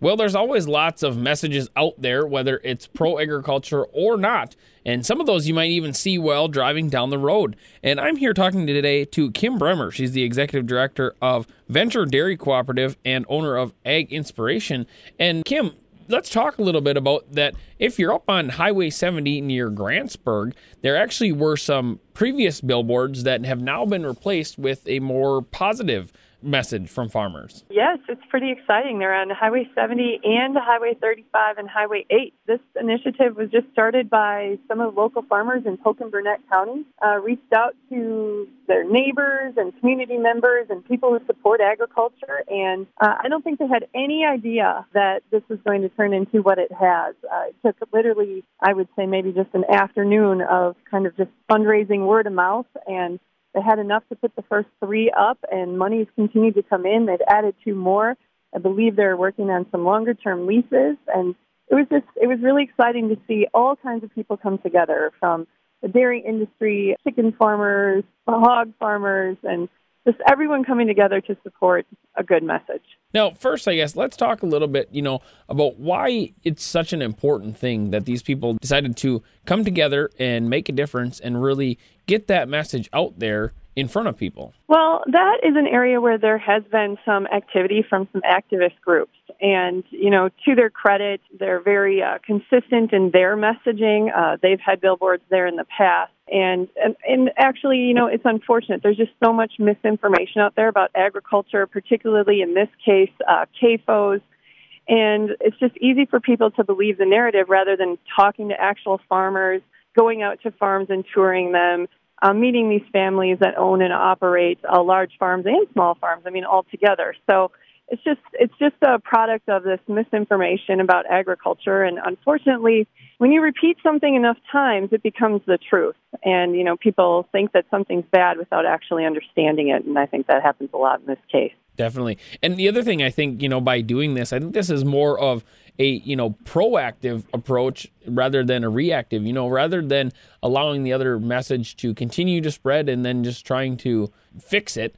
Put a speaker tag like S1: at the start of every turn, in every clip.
S1: Well, there's always lots of messages out there, whether it's pro agriculture or not. And some of those you might even see while driving down the road. And I'm here talking today to Kim Bremer. She's the executive director of Venture Dairy Cooperative and owner of Ag Inspiration. And Kim, let's talk a little bit about that. If you're up on Highway 70 near Grantsburg, there actually were some previous billboards that have now been replaced with a more positive message from farmers.
S2: Yes, it's pretty exciting. They're on Highway 70 and Highway 35 and Highway 8. This initiative was just started by some of the local farmers in Polk and Burnett County, uh, reached out to their neighbors and community members and people who support agriculture. And uh, I don't think they had any idea that this was going to turn into what it has. Uh, it took literally, I would say, maybe just an afternoon of kind of just fundraising word of mouth and they had enough to put the first three up, and money's continued to come in. They've added two more. I believe they're working on some longer term leases, and it was just it was really exciting to see all kinds of people come together from the dairy industry, chicken farmers, hog farmers, and just everyone coming together to support a good message.
S1: Now, first, I guess let's talk a little bit, you know, about why it's such an important thing that these people decided to come together and make a difference and really get that message out there in front of people?
S2: Well, that is an area where there has been some activity from some activist groups. And, you know, to their credit, they're very uh, consistent in their messaging. Uh, they've had billboards there in the past. And, and, and actually, you know, it's unfortunate. There's just so much misinformation out there about agriculture, particularly in this case, uh, CAFOs. And it's just easy for people to believe the narrative rather than talking to actual farmers, going out to farms and touring them, uh, meeting these families that own and operate uh, large farms and small farms. I mean, all together. So it's just it's just a product of this misinformation about agriculture, and unfortunately, when you repeat something enough times, it becomes the truth. And you know, people think that something's bad without actually understanding it, and I think that happens a lot in this case.
S1: Definitely. And the other thing I think, you know, by doing this, I think this is more of a you know proactive approach rather than a reactive you know rather than allowing the other message to continue to spread and then just trying to fix it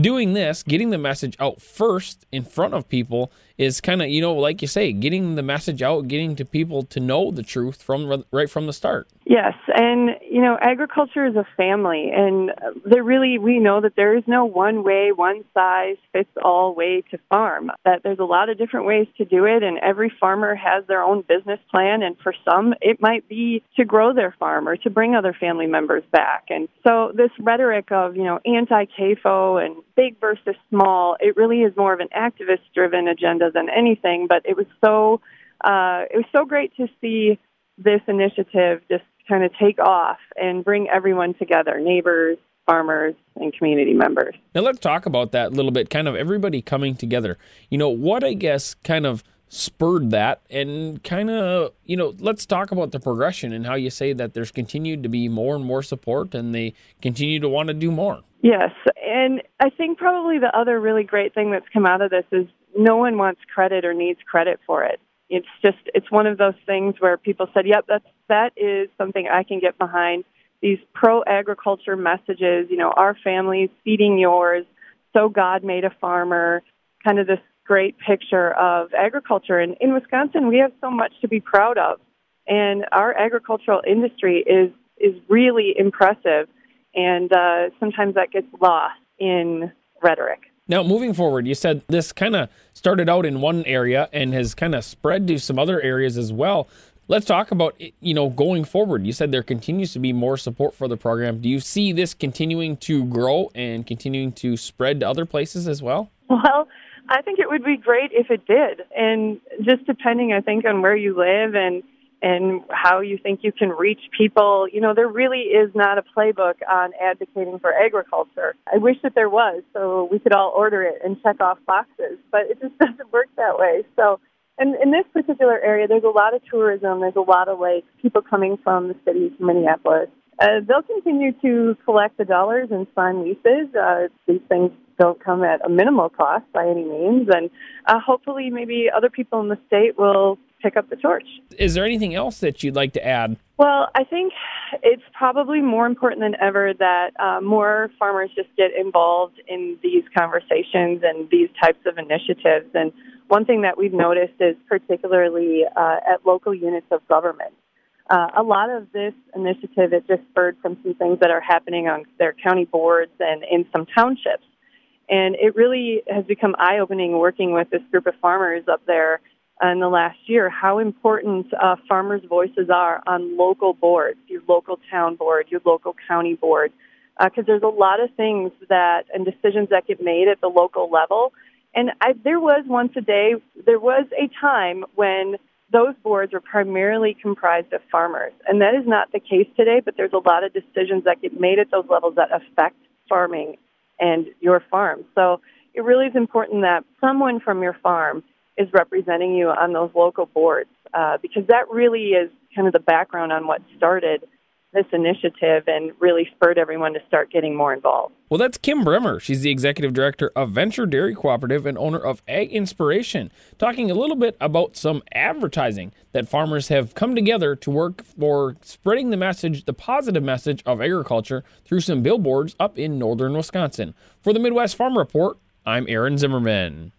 S1: doing this, getting the message out first in front of people is kind of, you know, like you say, getting the message out, getting to people to know the truth from right from the start.
S2: Yes, and you know, agriculture is a family, and there really we know that there is no one way, one size fits all way to farm. That there's a lot of different ways to do it, and every farmer has their own business plan. And for some, it might be to grow their farm or to bring other family members back. And so this rhetoric of you know anti-CAFO and big versus small, it really is more of an activist-driven agenda than anything. But it was so uh, it was so great to see this initiative just kind of take off and bring everyone together neighbors, farmers, and community members.
S1: Now, let's talk about that a little bit kind of everybody coming together. You know, what I guess kind of spurred that and kind of you know let's talk about the progression and how you say that there's continued to be more and more support and they continue to want to do more.
S2: Yes and i think probably the other really great thing that's come out of this is no one wants credit or needs credit for it. It's just it's one of those things where people said, "Yep, that's that is something I can get behind." These pro agriculture messages, you know, our families feeding yours, so God made a farmer, kind of this great picture of agriculture. And in Wisconsin, we have so much to be proud of, and our agricultural industry is is really impressive, and uh, sometimes that gets lost in rhetoric.
S1: Now, moving forward, you said this kind of started out in one area and has kind of spread to some other areas as well. Let's talk about you know going forward. You said there continues to be more support for the program. Do you see this continuing to grow and continuing to spread to other places as well?
S2: Well, I think it would be great if it did, and just depending, I think, on where you live and and how you think you can reach people. You know, there really is not a playbook on advocating for agriculture. I wish that there was so we could all order it and check off boxes, but it just doesn't work that way. So, and in this particular area, there's a lot of tourism, there's a lot of like people coming from the city, from Minneapolis, Uh, they'll continue to collect the dollars and sign leases. Uh, these things don't come at a minimal cost by any means, and uh, hopefully, maybe other people in the state will pick up the torch.
S1: Is there anything else that you'd like to add?
S2: Well, I think it's probably more important than ever that uh, more farmers just get involved in these conversations and these types of initiatives. And one thing that we've noticed is particularly uh, at local units of government. Uh, a lot of this initiative is just spurred from some things that are happening on their county boards and in some townships. And it really has become eye opening working with this group of farmers up there in the last year how important uh, farmers' voices are on local boards, your local town board, your local county board, because uh, there's a lot of things that and decisions that get made at the local level. And I, there was once a day, there was a time when those boards are primarily comprised of farmers, and that is not the case today. But there's a lot of decisions that get made at those levels that affect farming and your farm. So it really is important that someone from your farm is representing you on those local boards uh, because that really is kind of the background on what started this initiative and really spurred everyone to start getting more involved.
S1: Well, that's Kim Bremer. She's the executive director of Venture Dairy Cooperative and owner of Ag Inspiration, talking a little bit about some advertising that farmers have come together to work for spreading the message, the positive message of agriculture through some billboards up in northern Wisconsin. For the Midwest Farm Report, I'm Aaron Zimmerman.